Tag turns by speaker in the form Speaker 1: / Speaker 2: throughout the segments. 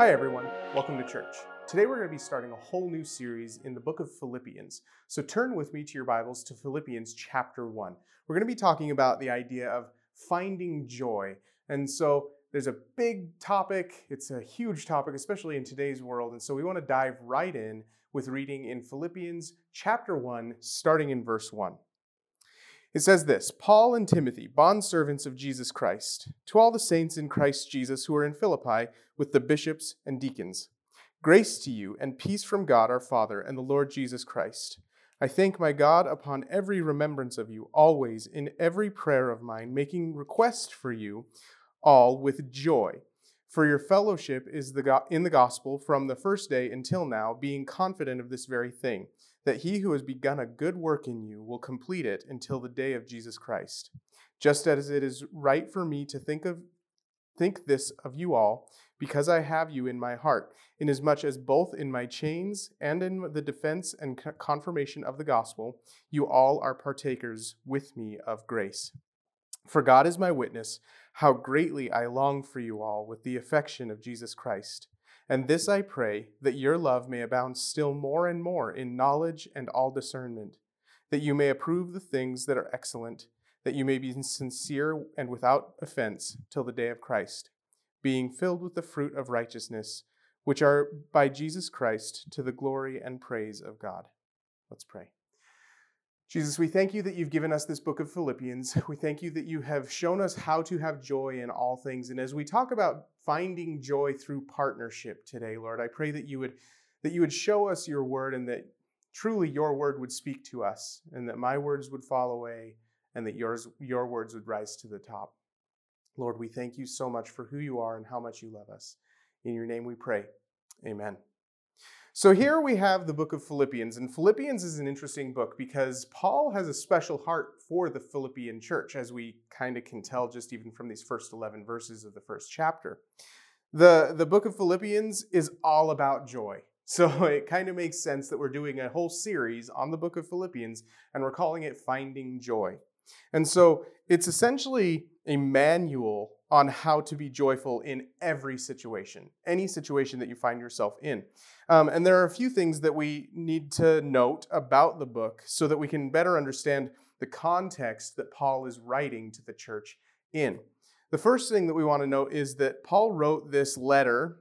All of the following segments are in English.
Speaker 1: Hi, everyone. Welcome to church. Today we're going to be starting a whole new series in the book of Philippians. So turn with me to your Bibles to Philippians chapter 1. We're going to be talking about the idea of finding joy. And so there's a big topic, it's a huge topic, especially in today's world. And so we want to dive right in with reading in Philippians chapter 1, starting in verse 1. It says this Paul and Timothy, bondservants of Jesus Christ, to all the saints in Christ Jesus who are in Philippi, with the bishops and deacons. Grace to you and peace from God our Father and the Lord Jesus Christ. I thank my God upon every remembrance of you, always in every prayer of mine, making request for you all with joy. For your fellowship is the go- in the gospel from the first day until now, being confident of this very thing that he who has begun a good work in you will complete it until the day of Jesus Christ. Just as it is right for me to think of think this of you all, because I have you in my heart, inasmuch as both in my chains and in the defense and confirmation of the gospel, you all are partakers with me of grace. For God is my witness, how greatly I long for you all with the affection of Jesus Christ. And this I pray, that your love may abound still more and more in knowledge and all discernment, that you may approve the things that are excellent, that you may be sincere and without offense till the day of Christ, being filled with the fruit of righteousness, which are by Jesus Christ to the glory and praise of God. Let's pray. Jesus, we thank you that you've given us this book of Philippians. We thank you that you have shown us how to have joy in all things. And as we talk about finding joy through partnership today, Lord, I pray that you would that you would show us your word and that truly your word would speak to us and that my words would fall away and that yours your words would rise to the top. Lord, we thank you so much for who you are and how much you love us. In your name we pray. Amen. So here we have the book of Philippians, and Philippians is an interesting book because Paul has a special heart for the Philippian church, as we kind of can tell just even from these first 11 verses of the first chapter. The, the book of Philippians is all about joy. So it kind of makes sense that we're doing a whole series on the book of Philippians, and we're calling it Finding Joy. And so it's essentially a manual on how to be joyful in every situation, any situation that you find yourself in. Um, and there are a few things that we need to note about the book so that we can better understand the context that Paul is writing to the church in. The first thing that we want to note is that Paul wrote this letter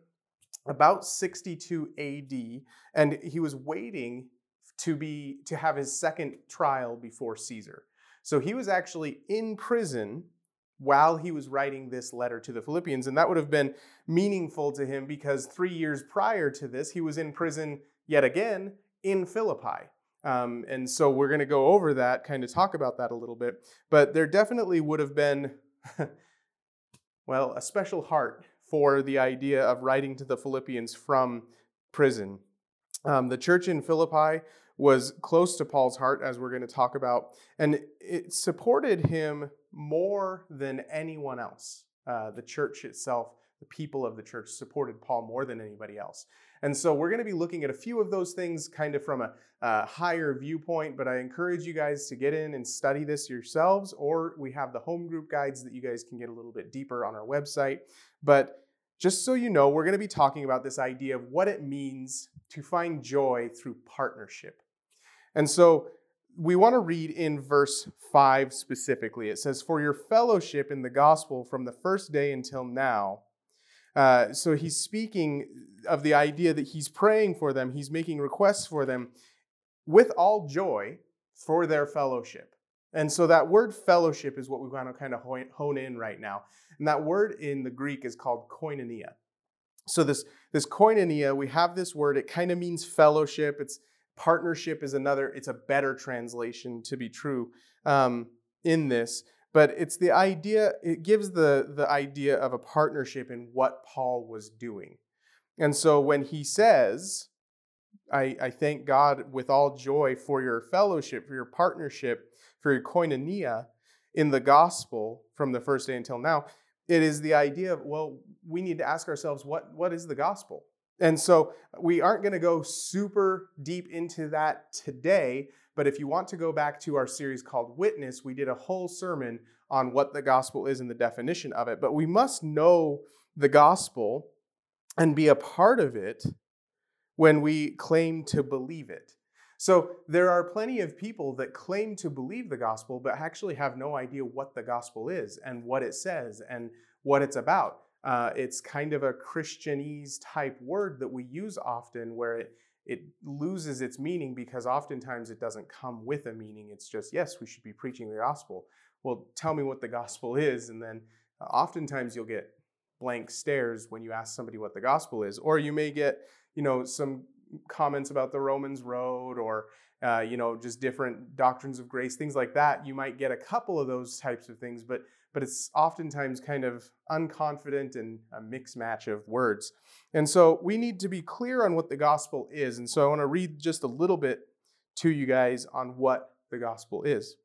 Speaker 1: about 62 AD, and he was waiting to be to have his second trial before Caesar. So he was actually in prison while he was writing this letter to the Philippians. And that would have been meaningful to him because three years prior to this, he was in prison yet again in Philippi. Um, and so we're going to go over that, kind of talk about that a little bit. But there definitely would have been, well, a special heart for the idea of writing to the Philippians from prison. Um, the church in Philippi was close to Paul's heart, as we're going to talk about, and it supported him more than anyone else. Uh, the church itself, the people of the church, supported Paul more than anybody else. And so we're going to be looking at a few of those things kind of from a, a higher viewpoint, but I encourage you guys to get in and study this yourselves, or we have the home group guides that you guys can get a little bit deeper on our website. But just so you know, we're going to be talking about this idea of what it means to find joy through partnership. And so we want to read in verse 5 specifically. It says, For your fellowship in the gospel from the first day until now. Uh, so he's speaking of the idea that he's praying for them, he's making requests for them with all joy for their fellowship. And so that word fellowship is what we want to kind of hone in right now. And that word in the Greek is called koinonia. So this, this koinonia, we have this word, it kind of means fellowship. It's Partnership is another, it's a better translation to be true um, in this. But it's the idea, it gives the, the idea of a partnership in what Paul was doing. And so when he says, I, I thank God with all joy for your fellowship, for your partnership, for your koinonia in the gospel from the first day until now, it is the idea of, well, we need to ask ourselves, what, what is the gospel? And so uh, we aren't going to go super deep into that today, but if you want to go back to our series called Witness, we did a whole sermon on what the gospel is and the definition of it. But we must know the gospel and be a part of it when we claim to believe it. So there are plenty of people that claim to believe the gospel, but actually have no idea what the gospel is and what it says and what it's about. Uh, it's kind of a Christianese type word that we use often where it, it loses its meaning because oftentimes it doesn't come with a meaning. It's just, yes, we should be preaching the gospel. Well, tell me what the gospel is. And then uh, oftentimes you'll get blank stares when you ask somebody what the gospel is. Or you may get, you know, some comments about the Romans road or uh, you know, just different doctrines of grace, things like that. You might get a couple of those types of things, but but it's oftentimes kind of unconfident and a mix match of words. And so we need to be clear on what the gospel is. And so I want to read just a little bit to you guys on what the gospel is.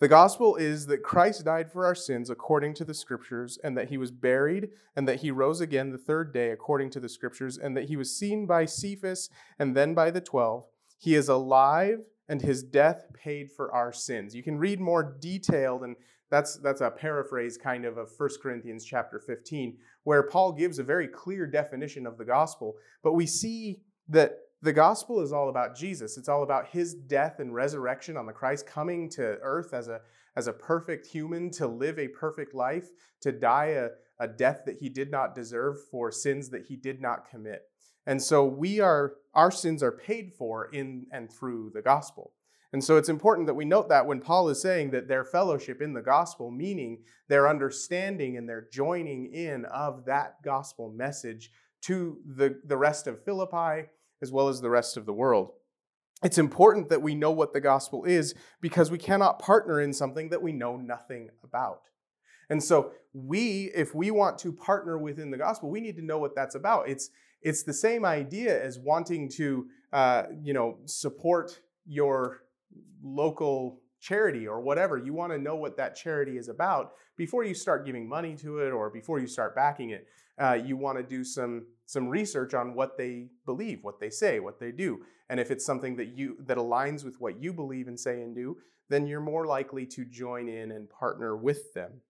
Speaker 1: The gospel is that Christ died for our sins according to the scriptures, and that he was buried, and that he rose again the third day according to the scriptures, and that he was seen by Cephas and then by the twelve. He is alive, and his death paid for our sins. You can read more detailed and that's, that's a paraphrase kind of of 1 Corinthians chapter 15, where Paul gives a very clear definition of the gospel. But we see that the gospel is all about Jesus. It's all about his death and resurrection on the Christ, coming to earth as a, as a perfect human to live a perfect life, to die a, a death that he did not deserve for sins that he did not commit. And so we are our sins are paid for in and through the gospel. And so it's important that we note that when Paul is saying that their fellowship in the gospel, meaning their understanding and their joining in of that gospel message to the, the rest of Philippi as well as the rest of the world. It's important that we know what the gospel is because we cannot partner in something that we know nothing about. And so we, if we want to partner within the gospel, we need to know what that's about. It's it's the same idea as wanting to, uh, you know, support your local charity or whatever. You want to know what that charity is about before you start giving money to it or before you start backing it. Uh, you want to do some some research on what they believe, what they say, what they do, and if it's something that you that aligns with what you believe and say and do, then you're more likely to join in and partner with them.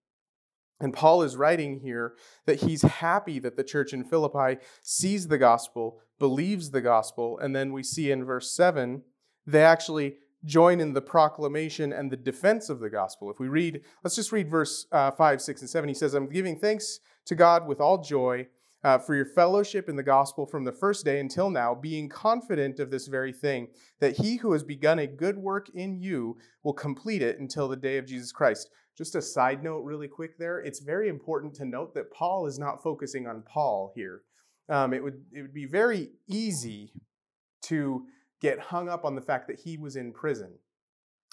Speaker 1: And Paul is writing here that he's happy that the church in Philippi sees the gospel, believes the gospel, and then we see in verse 7 they actually join in the proclamation and the defense of the gospel. If we read, let's just read verse uh, 5, 6, and 7. He says, I'm giving thanks to God with all joy uh, for your fellowship in the gospel from the first day until now, being confident of this very thing, that he who has begun a good work in you will complete it until the day of Jesus Christ. Just a side note, really quick there, it's very important to note that Paul is not focusing on Paul here. Um, it, would, it would be very easy to get hung up on the fact that he was in prison.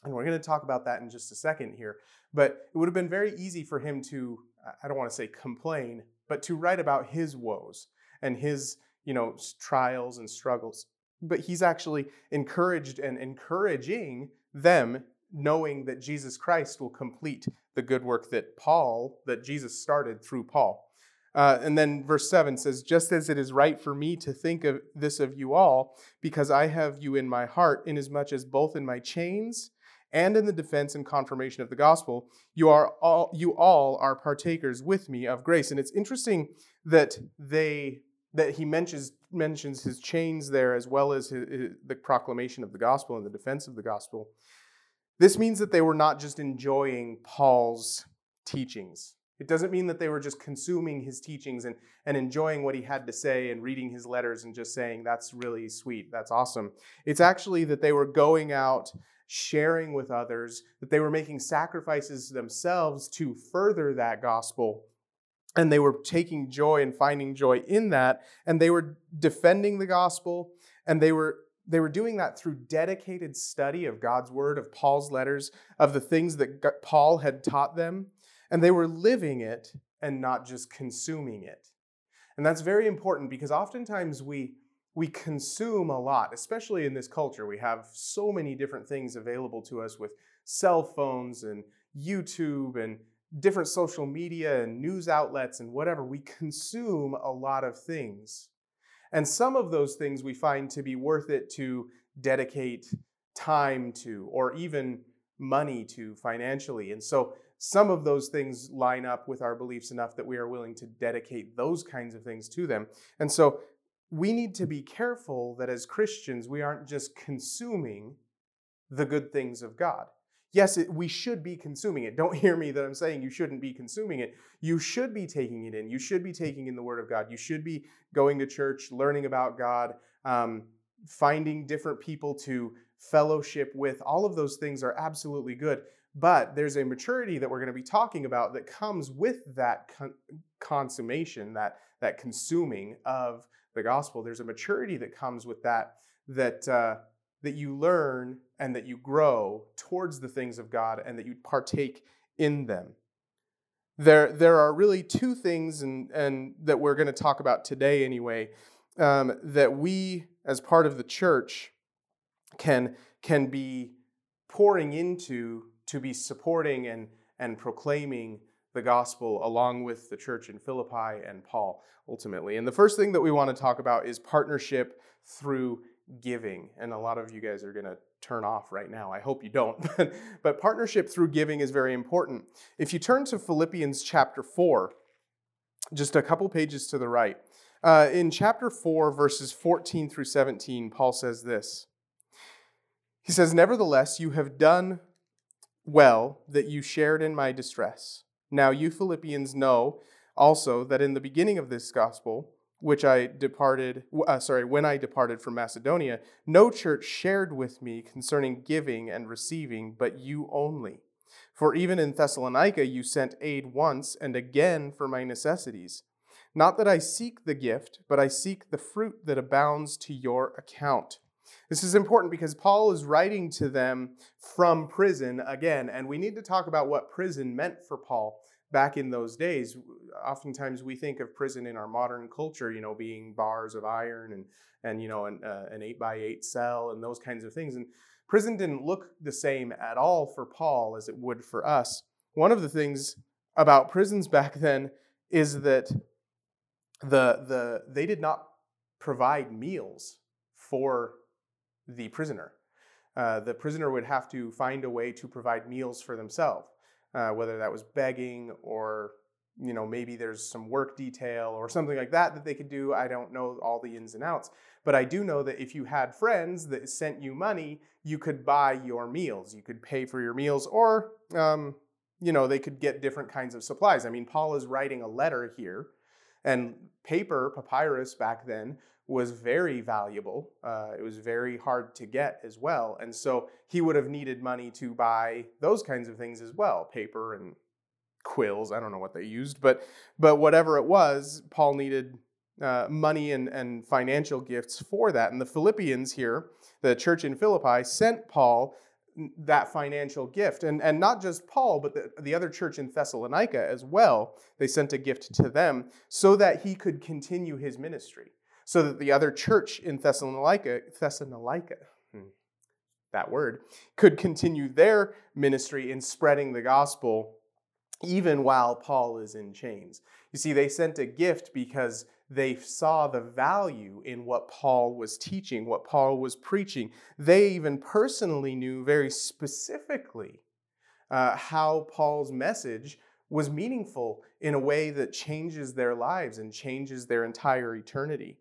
Speaker 1: And we're going to talk about that in just a second here. But it would have been very easy for him to, I don't want to say complain, but to write about his woes and his, you know, trials and struggles. But he's actually encouraged and encouraging them, knowing that Jesus Christ will complete the good work that Paul, that Jesus started through Paul. Uh, and then verse 7 says, Just as it is right for me to think of this of you all, because I have you in my heart, inasmuch as both in my chains and in the defense and confirmation of the gospel, you are all you all are partakers with me of grace. And it's interesting that they that he mentions mentions his chains there as well as his, his, the proclamation of the gospel and the defense of the gospel. This means that they were not just enjoying Paul's teachings. It doesn't mean that they were just consuming his teachings and, and enjoying what he had to say and reading his letters and just saying, that's really sweet, that's awesome. It's actually that they were going out, sharing with others, that they were making sacrifices themselves to further that gospel. And they were taking joy and finding joy in that. And they were defending the gospel. And they were they were doing that through dedicated study of God's word, of Paul's letters, of the things that Paul had taught them and they were living it and not just consuming it. And that's very important because oftentimes we we consume a lot, especially in this culture. We have so many different things available to us with cell phones and YouTube and different social media and news outlets and whatever. We consume a lot of things. And some of those things we find to be worth it to dedicate time to or even money to financially. And so some of those things line up with our beliefs enough that we are willing to dedicate those kinds of things to them. And so we need to be careful that as Christians, we aren't just consuming the good things of God. Yes, it, we should be consuming it. Don't hear me that I'm saying you shouldn't be consuming it. You should be taking it in. You should be taking in the Word of God. You should be going to church, learning about God, um, finding different people to fellowship with. All of those things are absolutely good. But there's a maturity that we're going to be talking about that comes with that con- consummation, that, that consuming of the gospel. There's a maturity that comes with that, that, uh, that you learn and that you grow towards the things of God and that you partake in them. There, there are really two things and, and that we're going to talk about today, anyway, um, that we, as part of the church, can, can be pouring into to be supporting and, and proclaiming the gospel along with the church in Philippi and Paul ultimately. And the first thing that we want to talk about is partnership through giving. And a lot of you guys are going to turn off right now. I hope you don't. But, partnership through giving is very important. If you turn to Philippians chapter 4, just a couple pages to the right, uh, in chapter 4, verses 14 through 17, Paul says this. He says, Nevertheless, you have done well that you shared in my distress. Now, you Philippians know also that in the beginning of this gospel, which I departed, uh, sorry, when I departed from Macedonia, no church shared with me concerning giving and receiving, but you only. For even in Thessalonica you sent aid once and again for my necessities. Not that I seek the gift, but I seek the fruit that abounds to your account. This is important because Paul is writing to them from prison again, and we need to talk about what prison meant for Paul back in those days. Oftentimes we think of prison in our modern culture, you know, being bars of iron and, and you know, an, uh, an eight by eight cell and those kinds of things. And prison didn't look the same at all for Paul as it would for us. One of the things about prisons back then is that the, the, they did not provide meals for the prisoner. Uh, the prisoner would have to find a way to provide meals for themselves, uh, whether that was begging or you know maybe there's some work detail or something like that that they could do. I don't know all the ins and outs, but I do know that if you had friends that sent you money, you could buy your meals. You could pay for your meals, or um, you know they could get different kinds of supplies. I mean, Paul is writing a letter here, and paper, papyrus back then was very valuable. Uh, it was very hard to get as well. And so he would have needed money to buy those kinds of things as well paper and quills. I don't know what they used, but, but whatever it was, Paul needed uh, money and, and financial gifts for that. And the Philippians here, the church in Philippi, sent Paul that financial gift. And, and not just Paul, but the, the other church in Thessalonica as well. They sent a gift to them so that he could continue his ministry so that the other church in Thessalonica, Thessalonica, hmm, that word, could continue their ministry in spreading the gospel even while Paul is in chains. You see, they sent a gift because they saw the value in what Paul was teaching, what Paul was preaching. They even personally knew very specifically uh, how Paul's message was meaningful in a way that changes their lives and changes their entire eternity.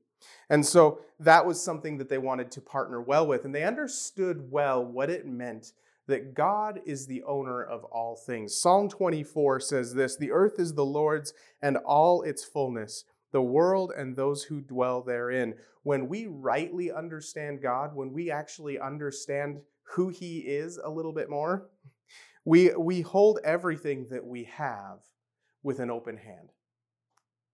Speaker 1: And so that was something that they wanted to partner well with. And they understood well what it meant that God is the owner of all things. Psalm 24 says this The earth is the Lord's and all its fullness, the world and those who dwell therein. When we rightly understand God, when we actually understand who He is a little bit more, we, we hold everything that we have with an open hand.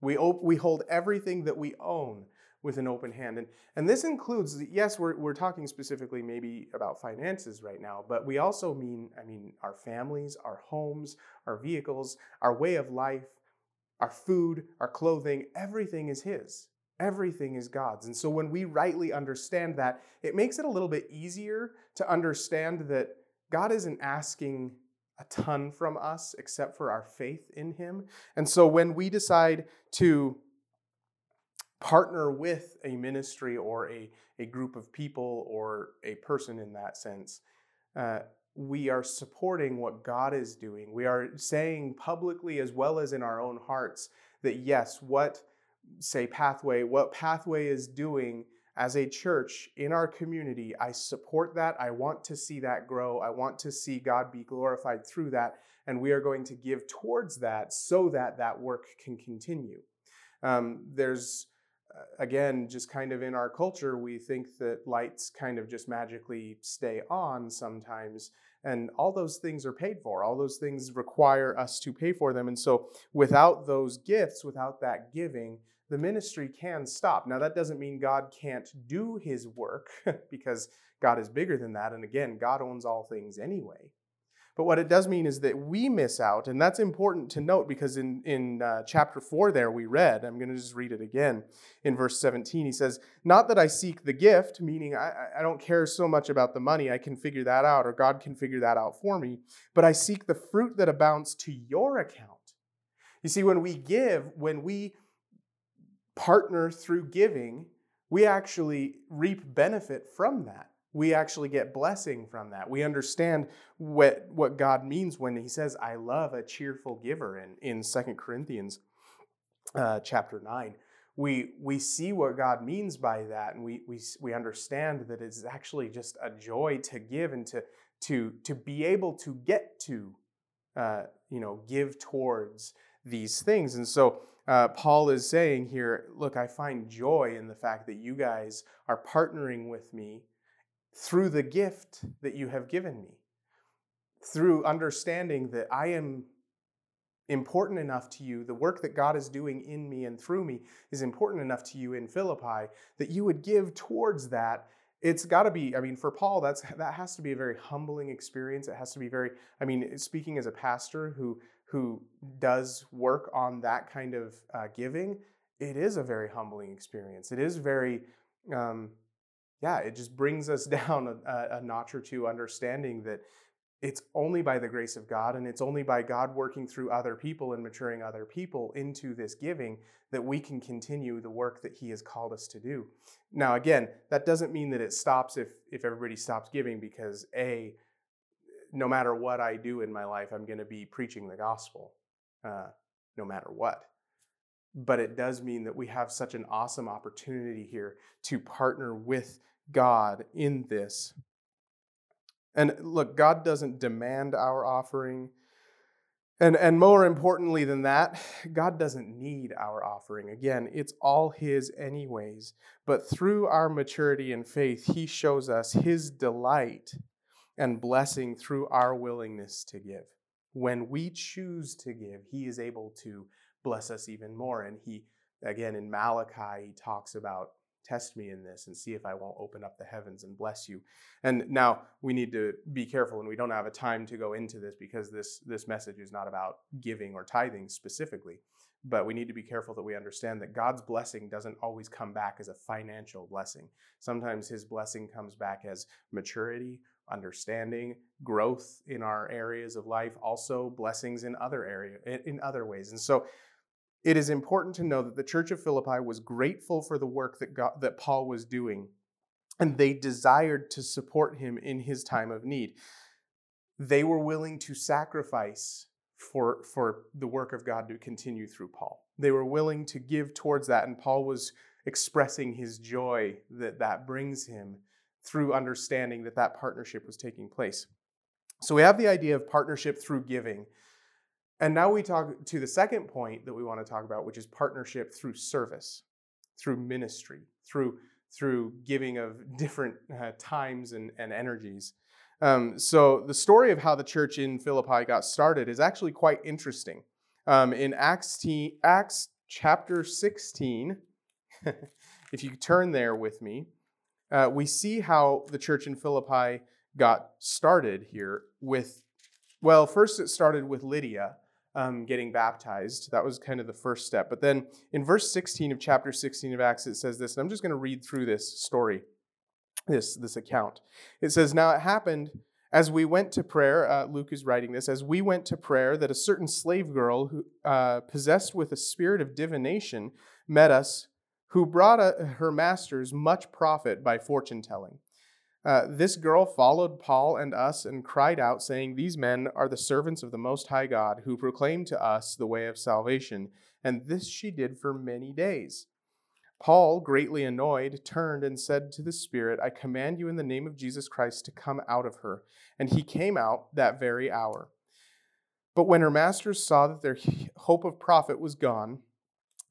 Speaker 1: We, op- we hold everything that we own with an open hand. And, and this includes, yes, we're, we're talking specifically maybe about finances right now, but we also mean, I mean, our families, our homes, our vehicles, our way of life, our food, our clothing, everything is His. Everything is God's. And so when we rightly understand that, it makes it a little bit easier to understand that God isn't asking a ton from us except for our faith in Him. And so when we decide to partner with a ministry or a, a group of people or a person in that sense, uh, we are supporting what God is doing. We are saying publicly as well as in our own hearts that yes, what say pathway, what pathway is doing as a church in our community, I support that. I want to see that grow. I want to see God be glorified through that. And we are going to give towards that so that that work can continue. Um, there's, again, just kind of in our culture, we think that lights kind of just magically stay on sometimes. And all those things are paid for. All those things require us to pay for them. And so, without those gifts, without that giving, the ministry can stop. Now, that doesn't mean God can't do his work because God is bigger than that. And again, God owns all things anyway. But what it does mean is that we miss out, and that's important to note because in, in uh, chapter 4 there we read, I'm going to just read it again. In verse 17, he says, Not that I seek the gift, meaning I, I don't care so much about the money, I can figure that out, or God can figure that out for me, but I seek the fruit that abounds to your account. You see, when we give, when we partner through giving, we actually reap benefit from that. We actually get blessing from that. We understand what, what God means when He says, I love a cheerful giver in, in 2 Corinthians uh, chapter 9. We, we see what God means by that, and we, we, we understand that it's actually just a joy to give and to, to, to be able to get to, uh, you know, give towards these things. And so uh, Paul is saying here, look, I find joy in the fact that you guys are partnering with me through the gift that you have given me, through understanding that I am important enough to you, the work that God is doing in me and through me is important enough to you in Philippi, that you would give towards that. It's got to be, I mean, for Paul, that's that has to be a very humbling experience. It has to be very, I mean, speaking as a pastor who who does work on that kind of uh, giving, it is a very humbling experience. It is very, um, yeah, it just brings us down a, a, notch or two, understanding that it's only by the grace of God and it's only by God working through other people and maturing other people into this giving that we can continue the work that He has called us to do. Now, again, that doesn't mean that it stops if, if everybody stops giving because A, no matter what I do in my life, I'm going to be preaching the gospel, uh, no matter what. But it does mean that we have such an awesome opportunity here to partner with God in this. And look, God doesn't demand our offering. And, and more importantly than that, God doesn't need our offering. Again, it's all His, anyways. But through our maturity and faith, He shows us His delight and blessing through our willingness to give. When we choose to give, He is able to bless us even more. And He, again, in Malachi, He talks about test me in this and see if I won't open up the heavens and bless you. And now we need to be careful, and we don't have a time to go into this because this, this message is not about giving or tithing specifically. But we need to be careful that we understand that God's blessing doesn't always come back as a financial blessing. Sometimes His blessing comes back as maturity understanding, growth in our areas of life, also blessings in other area in other ways. And so it is important to know that the church of Philippi was grateful for the work that God, that Paul was doing and they desired to support him in his time of need. They were willing to sacrifice for, for the work of God to continue through Paul. They were willing to give towards that, and Paul was expressing his joy that that brings him through understanding that that partnership was taking place. So we have the idea of partnership through giving. And now we talk to the second point that we want to talk about, which is partnership through service, through ministry, through, through giving of different uh, times and, and energies. Um, so the story of how the church in Philippi got started is actually quite interesting. Um, in Acts, Acts chapter 16, if you turn there with me, uh, we see how the church in Philippi got started here with, well, first it started with Lydia um, getting baptized. That was kind of the first step. But then in verse 16 of chapter 16 of Acts, it says this, and I'm just going to read through this story, this, this account. It says, Now it happened as we went to prayer, uh, Luke is writing this, as we went to prayer, that a certain slave girl who, uh, possessed with a spirit of divination met us who brought a, her masters much profit by fortune telling. Uh, this girl followed Paul and us and cried out, saying, These men are the servants of the Most High God, who proclaim to us the way of salvation. And this she did for many days. Paul, greatly annoyed, turned and said to the Spirit, I command you in the name of Jesus Christ to come out of her. And he came out that very hour. But when her masters saw that their hope of profit was gone,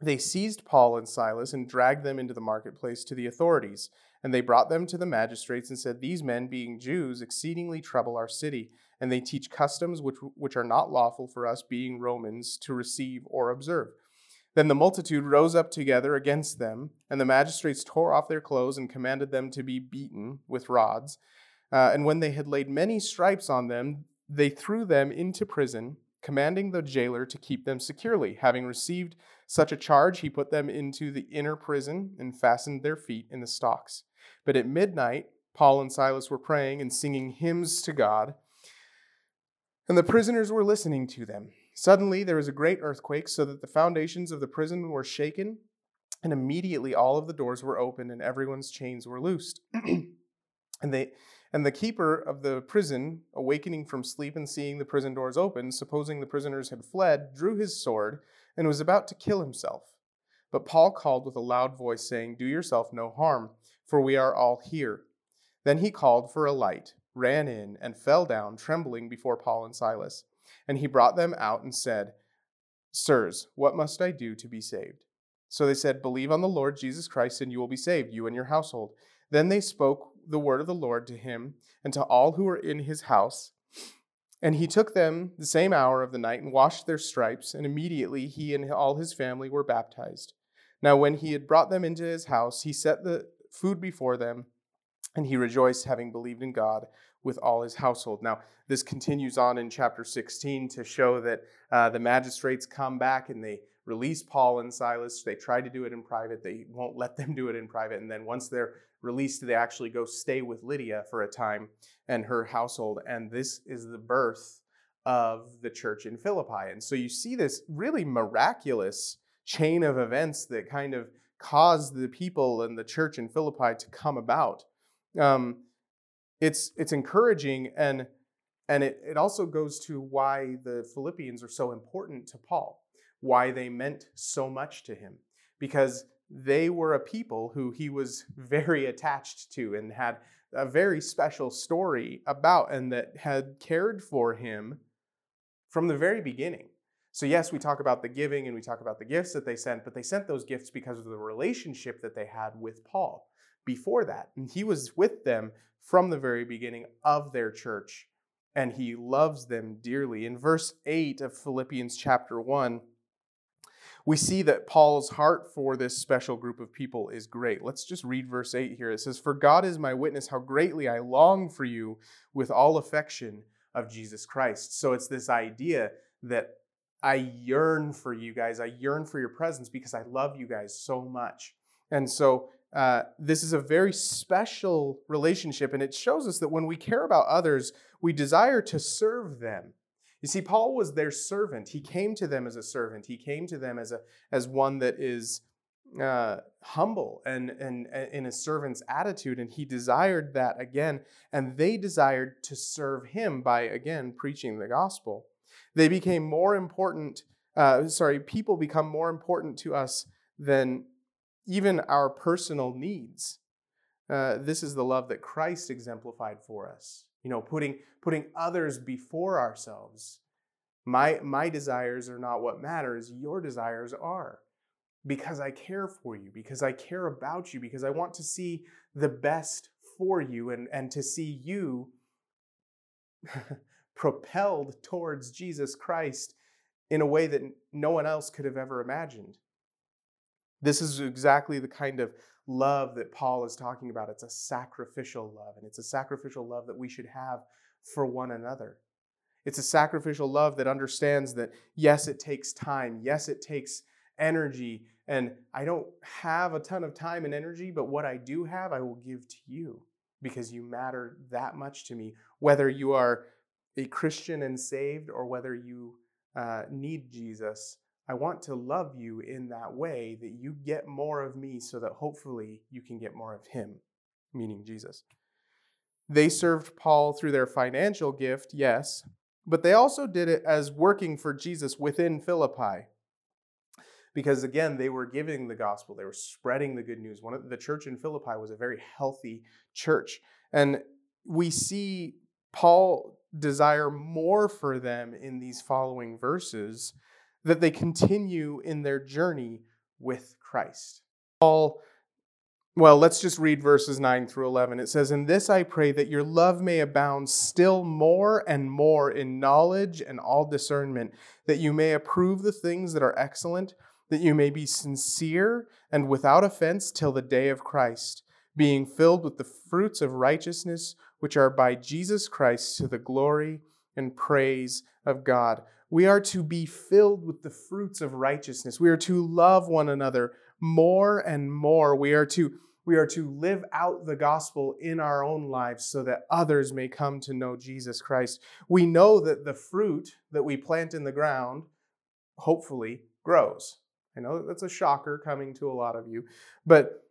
Speaker 1: they seized Paul and Silas and dragged them into the marketplace to the authorities. And they brought them to the magistrates and said, These men, being Jews, exceedingly trouble our city, and they teach customs which, which are not lawful for us, being Romans, to receive or observe. Then the multitude rose up together against them, and the magistrates tore off their clothes and commanded them to be beaten with rods. Uh, and when they had laid many stripes on them, they threw them into prison, commanding the jailer to keep them securely. Having received such a charge, he put them into the inner prison and fastened their feet in the stocks. But at midnight, Paul and Silas were praying and singing hymns to God, and the prisoners were listening to them. Suddenly there was a great earthquake, so that the foundations of the prison were shaken, and immediately all of the doors were opened and everyone's chains were loosed. and they and the keeper of the prison, awakening from sleep and seeing the prison doors open, supposing the prisoners had fled, drew his sword and was about to kill himself. But Paul called with a loud voice, saying, Do yourself no harm, for we are all here. Then he called for a light, ran in, and fell down, trembling before Paul and Silas. And he brought them out and said, Sirs, what must I do to be saved? So they said, Believe on the Lord Jesus Christ, and you will be saved, you and your household. Then they spoke the word of the Lord to him and to all who were in his house. And he took them the same hour of the night and washed their stripes, and immediately he and all his family were baptized. Now, when he had brought them into his house, he set the food before them, and he rejoiced, having believed in God with all his household. Now, this continues on in chapter 16 to show that uh, the magistrates come back and they release Paul and Silas. They try to do it in private, they won't let them do it in private. And then once they're released, they actually go stay with Lydia for a time and her household. And this is the birth of the church in Philippi. And so you see this really miraculous chain of events that kind of caused the people and the church in Philippi to come about. Um, it's it's encouraging and and it, it also goes to why the Philippians are so important to Paul, why they meant so much to him. Because they were a people who he was very attached to and had a very special story about and that had cared for him from the very beginning. So, yes, we talk about the giving and we talk about the gifts that they sent, but they sent those gifts because of the relationship that they had with Paul before that. And he was with them from the very beginning of their church, and he loves them dearly. In verse 8 of Philippians chapter 1, we see that Paul's heart for this special group of people is great. Let's just read verse 8 here. It says, For God is my witness how greatly I long for you with all affection of Jesus Christ. So it's this idea that I yearn for you guys. I yearn for your presence because I love you guys so much. And so uh, this is a very special relationship, and it shows us that when we care about others, we desire to serve them. You see, Paul was their servant. He came to them as a servant. He came to them as a as one that is uh, humble and, and, and in a servant's attitude, and he desired that again. And they desired to serve him by again preaching the gospel. They became more important. Uh, sorry, people become more important to us than even our personal needs. Uh, this is the love that Christ exemplified for us. You know, putting putting others before ourselves. My my desires are not what matters. Your desires are. Because I care for you, because I care about you, because I want to see the best for you and, and to see you propelled towards Jesus Christ in a way that no one else could have ever imagined. This is exactly the kind of love that Paul is talking about. It's a sacrificial love, and it's a sacrificial love that we should have for one another. It's a sacrificial love that understands that, yes, it takes time. Yes, it takes energy. And I don't have a ton of time and energy, but what I do have, I will give to you because you matter that much to me. Whether you are a Christian and saved or whether you uh, need Jesus, I want to love you in that way that you get more of me so that hopefully you can get more of him, meaning Jesus. They served Paul through their financial gift, yes, but they also did it as working for Jesus within Philippi. Because again, they were giving the gospel, they were spreading the good news. One of the church in Philippi was a very healthy church. And we see Paul desire more for them in these following verses that they continue in their journey with Christ. Paul well, let's just read verses 9 through 11. It says, In this I pray that your love may abound still more and more in knowledge and all discernment, that you may approve the things that are excellent, that you may be sincere and without offense till the day of Christ, being filled with the fruits of righteousness, which are by Jesus Christ to the glory and praise of God. We are to be filled with the fruits of righteousness. We are to love one another more and more. We are to we are to live out the gospel in our own lives so that others may come to know Jesus Christ. We know that the fruit that we plant in the ground hopefully grows. I know that's a shocker coming to a lot of you, but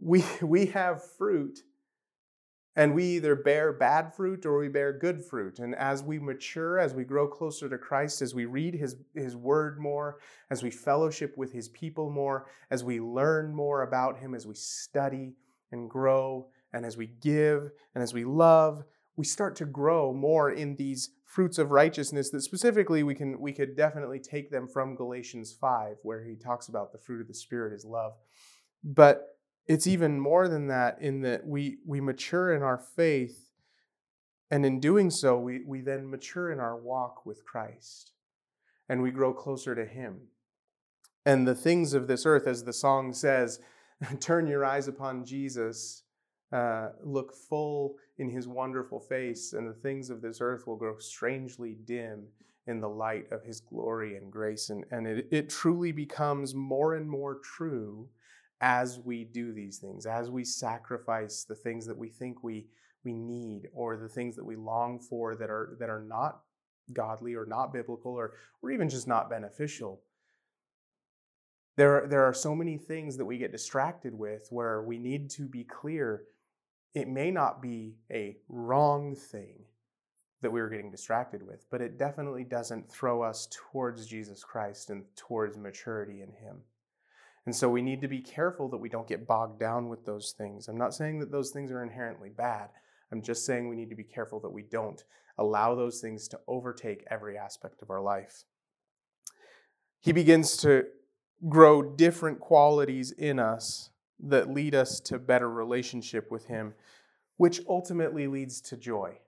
Speaker 1: we, we have fruit and we either bear bad fruit or we bear good fruit. And as we mature, as we grow closer to Christ, as we read his, his word more, as we fellowship with his people more, as we learn more about him, as we study and grow, and as we give and as we love, we start to grow more in these fruits of righteousness that specifically we can we could definitely take them from Galatians 5 where he talks about the fruit of the spirit is love. But it's even more than that in that we we mature in our faith and in doing so we, we then mature in our walk with christ and we grow closer to him. And the things of this earth as the song says turn your eyes upon jesus uh, look full in his wonderful face and the things of this earth will grow strangely dim in the light of his glory and grace. And, and it, it truly becomes more and more true as we do these things, as we sacrifice the things that we think we, we need or the things that we long for that are, that are not godly or not biblical or, or even just not beneficial. There, there are so many things that we get distracted with where we need to be clear it may not be a wrong thing that we were getting distracted with, but it definitely doesn't throw us towards Jesus Christ and towards maturity in Him. And so we need to be careful that we don't get bogged down with those things. I'm not saying that those things are inherently bad. I'm just saying we need to be careful that we don't allow those things to overtake every aspect of our life. He begins to grow different qualities in us that lead us to better relationship with him, which ultimately leads to joy.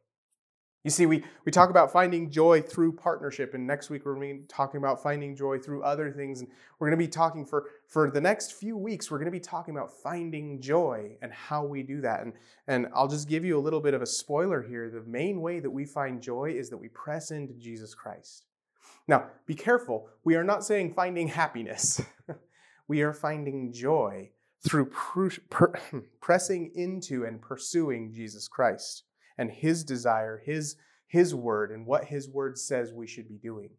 Speaker 1: You see, we, we talk about finding joy through partnership, and next week we're going to be talking about finding joy through other things. And we're going to be talking for, for the next few weeks, we're going to be talking about finding joy and how we do that. And, and I'll just give you a little bit of a spoiler here. The main way that we find joy is that we press into Jesus Christ. Now, be careful. We are not saying finding happiness, we are finding joy through pr- pr- pressing into and pursuing Jesus Christ and his desire, his, his word, and what his word says we should be doing.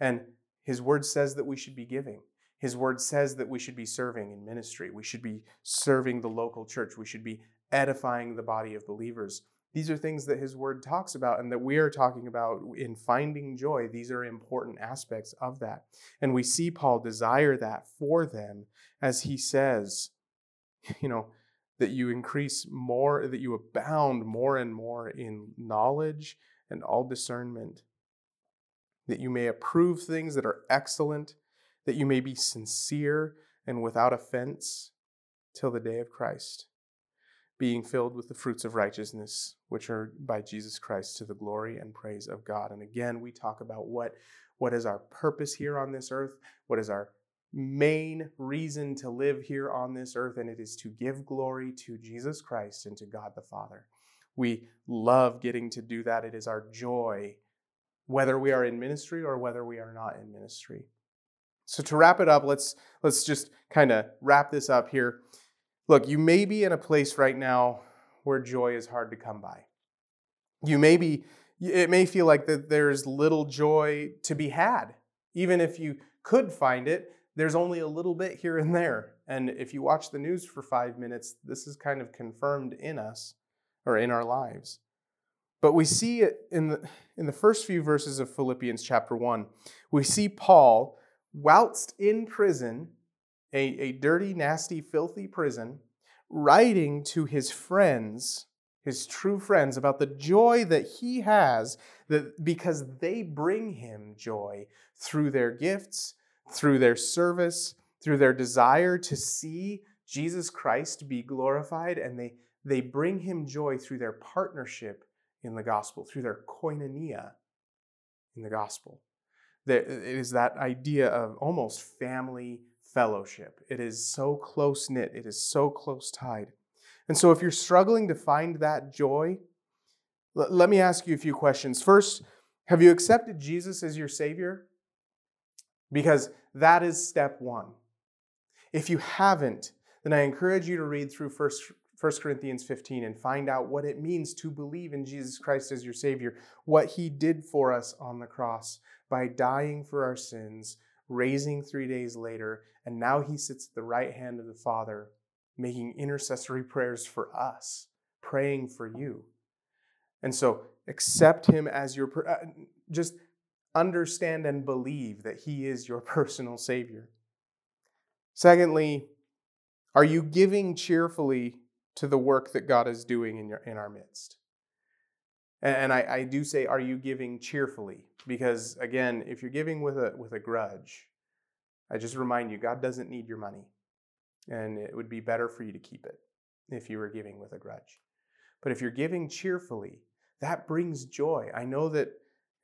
Speaker 1: And his word says that we should be giving. His word says that we should be serving in ministry. We should be serving the local church. We should be edifying the body of believers. These are things that his word talks about and that we are talking about in finding joy. These are important aspects of that. And we see Paul desire that for them as he says, you know, that you increase more, that you abound more and more in knowledge and all discernment, that you may approve things that are excellent, that you may be sincere and without offense till the day of Christ, being filled with the fruits of righteousness, which are by Jesus Christ to the glory and praise of God. And again, we talk about what, what is our purpose here on this earth, what is our main reason to live here on this earth, and it is to give glory to Jesus Christ and to God the Father. We love getting to do that. It is our joy, whether we are in ministry or whether we are not in ministry. So to wrap it up, let's let's just kind of wrap this up here. Look, you may be in a place right now where joy is hard to come by. You may be it may feel like that there's little joy to be had. Even if you could find it, there's only a little bit here and there. And if you watch the news for five minutes, this is kind of confirmed in us or in our lives. But we see it in the, in the first few verses of Philippians chapter 1. We see Paul, whilst in prison, a, a dirty, nasty, filthy prison, writing to his friends, his true friends, about the joy that he has that because they bring him joy through their gifts, through their service, through their desire to see Jesus Christ be glorified, and they, they bring him joy through their partnership in the gospel, through their koinonia in the gospel. It is that idea of almost family fellowship. It is so close knit, it is so close tied. And so, if you're struggling to find that joy, let me ask you a few questions. First, have you accepted Jesus as your Savior? Because that is step one. If you haven't, then I encourage you to read through 1 Corinthians 15 and find out what it means to believe in Jesus Christ as your Savior, what He did for us on the cross by dying for our sins, raising three days later, and now He sits at the right hand of the Father, making intercessory prayers for us, praying for you. And so accept Him as your, uh, just understand and believe that He is your personal Savior. Secondly, are you giving cheerfully to the work that God is doing in, your, in our midst? And, I, I do say, are you giving cheerfully? Because again, if you're giving with a, with a grudge, I just remind you, God doesn't need your money. And it would be better for you to keep it if you were giving with a grudge. But if you're giving cheerfully, that brings joy. I know that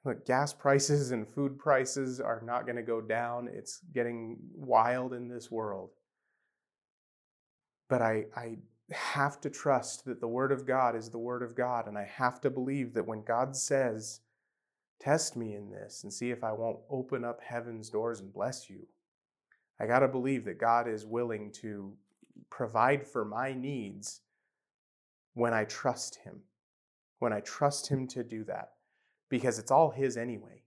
Speaker 1: look, gas prices and food prices are not going to go down. It's getting wild in this world. But I, I have to trust that the Word of God is the Word of God. And I have to believe that when God says, Test me in this and see if I won't open up heaven's doors and bless you, I got to believe that God is willing to provide for my needs when I trust Him. When I trust Him to do that because it's all his anyway.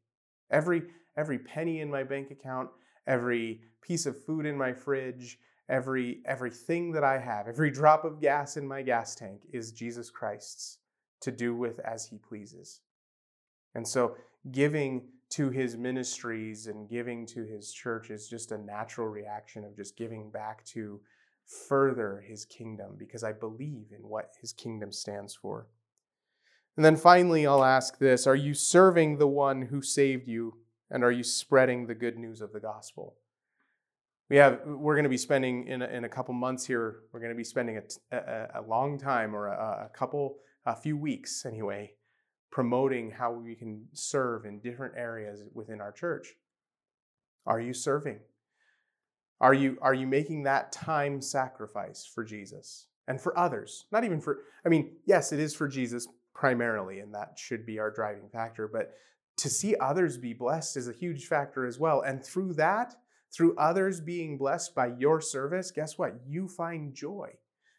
Speaker 1: Every every penny in my bank account, every piece of food in my fridge, every everything that I have, every drop of gas in my gas tank is Jesus Christ's to do with as he pleases. And so giving to his ministries and giving to his church is just a natural reaction of just giving back to further his kingdom because I believe in what his kingdom stands for. And then finally, I'll ask this Are you serving the one who saved you? And are you spreading the good news of the gospel? We have, we're going to be spending in a, in a couple months here, we're going to be spending a, a, a long time or a, a couple, a few weeks anyway, promoting how we can serve in different areas within our church. Are you serving? Are you, are you making that time sacrifice for Jesus and for others? Not even for, I mean, yes, it is for Jesus, primarily, and that should be our driving factor. But to see others be blessed is a huge factor as well. And through that, through others being blessed by your service, guess what? You find joy.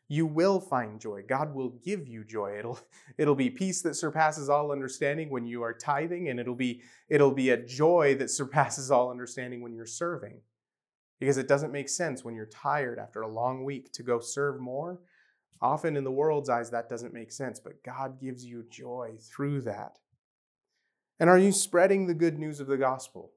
Speaker 1: You will find joy. God will give you joy. It'll it'll be peace that surpasses all understanding when you are tithing and it'll be it'll be a joy that surpasses all understanding when you're serving. Because it doesn't make sense when you're tired after a long week to go serve more Often in the world's eyes, that doesn't make sense, but God gives you joy through that. And are you spreading the good news of the gospel?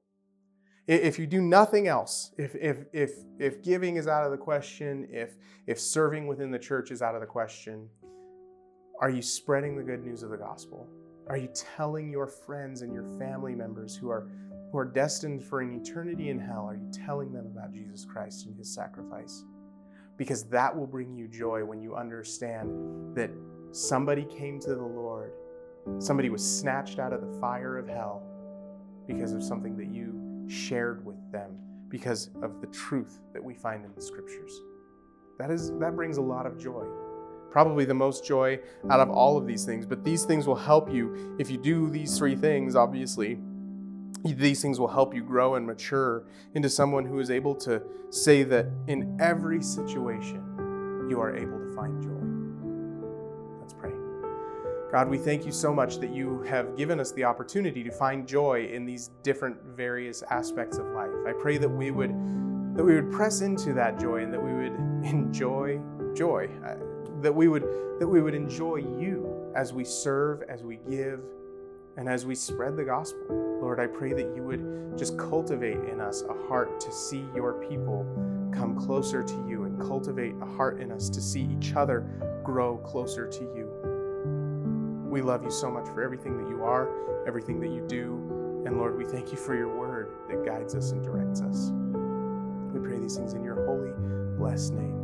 Speaker 1: If you do nothing else, if, if, if, if giving is out of the question, if, if serving within the church is out of the question, are you spreading the good news of the gospel? Are you telling your friends and your family members who are, who are destined for an eternity in hell, are you telling them about Jesus Christ and his sacrifice? Because that will bring you joy when you understand that somebody came to the Lord, somebody was snatched out of the fire of hell because of something that you shared with them, because of the truth that we find in the scriptures. That is that brings a lot of joy. Probably the most joy out of all of these things, but these things will help you if you do these three things, obviously these things will help you grow and mature into someone who is able to say that in every situation you are able to find joy. Let's pray. God, we thank you so much that you have given us the opportunity to find joy in these different various aspects of life. I pray that we would that we would press into that joy and that we would enjoy joy. that we would that we would enjoy you as we serve, as we give, and as we spread the gospel. Lord, I pray that you would just cultivate in us a heart to see your people come closer to you and cultivate a heart in us to see each other grow closer to you. We love you so much for everything that you are, everything that you do. And Lord, we thank you for your word that guides us and directs us. We pray these things in your holy, blessed name.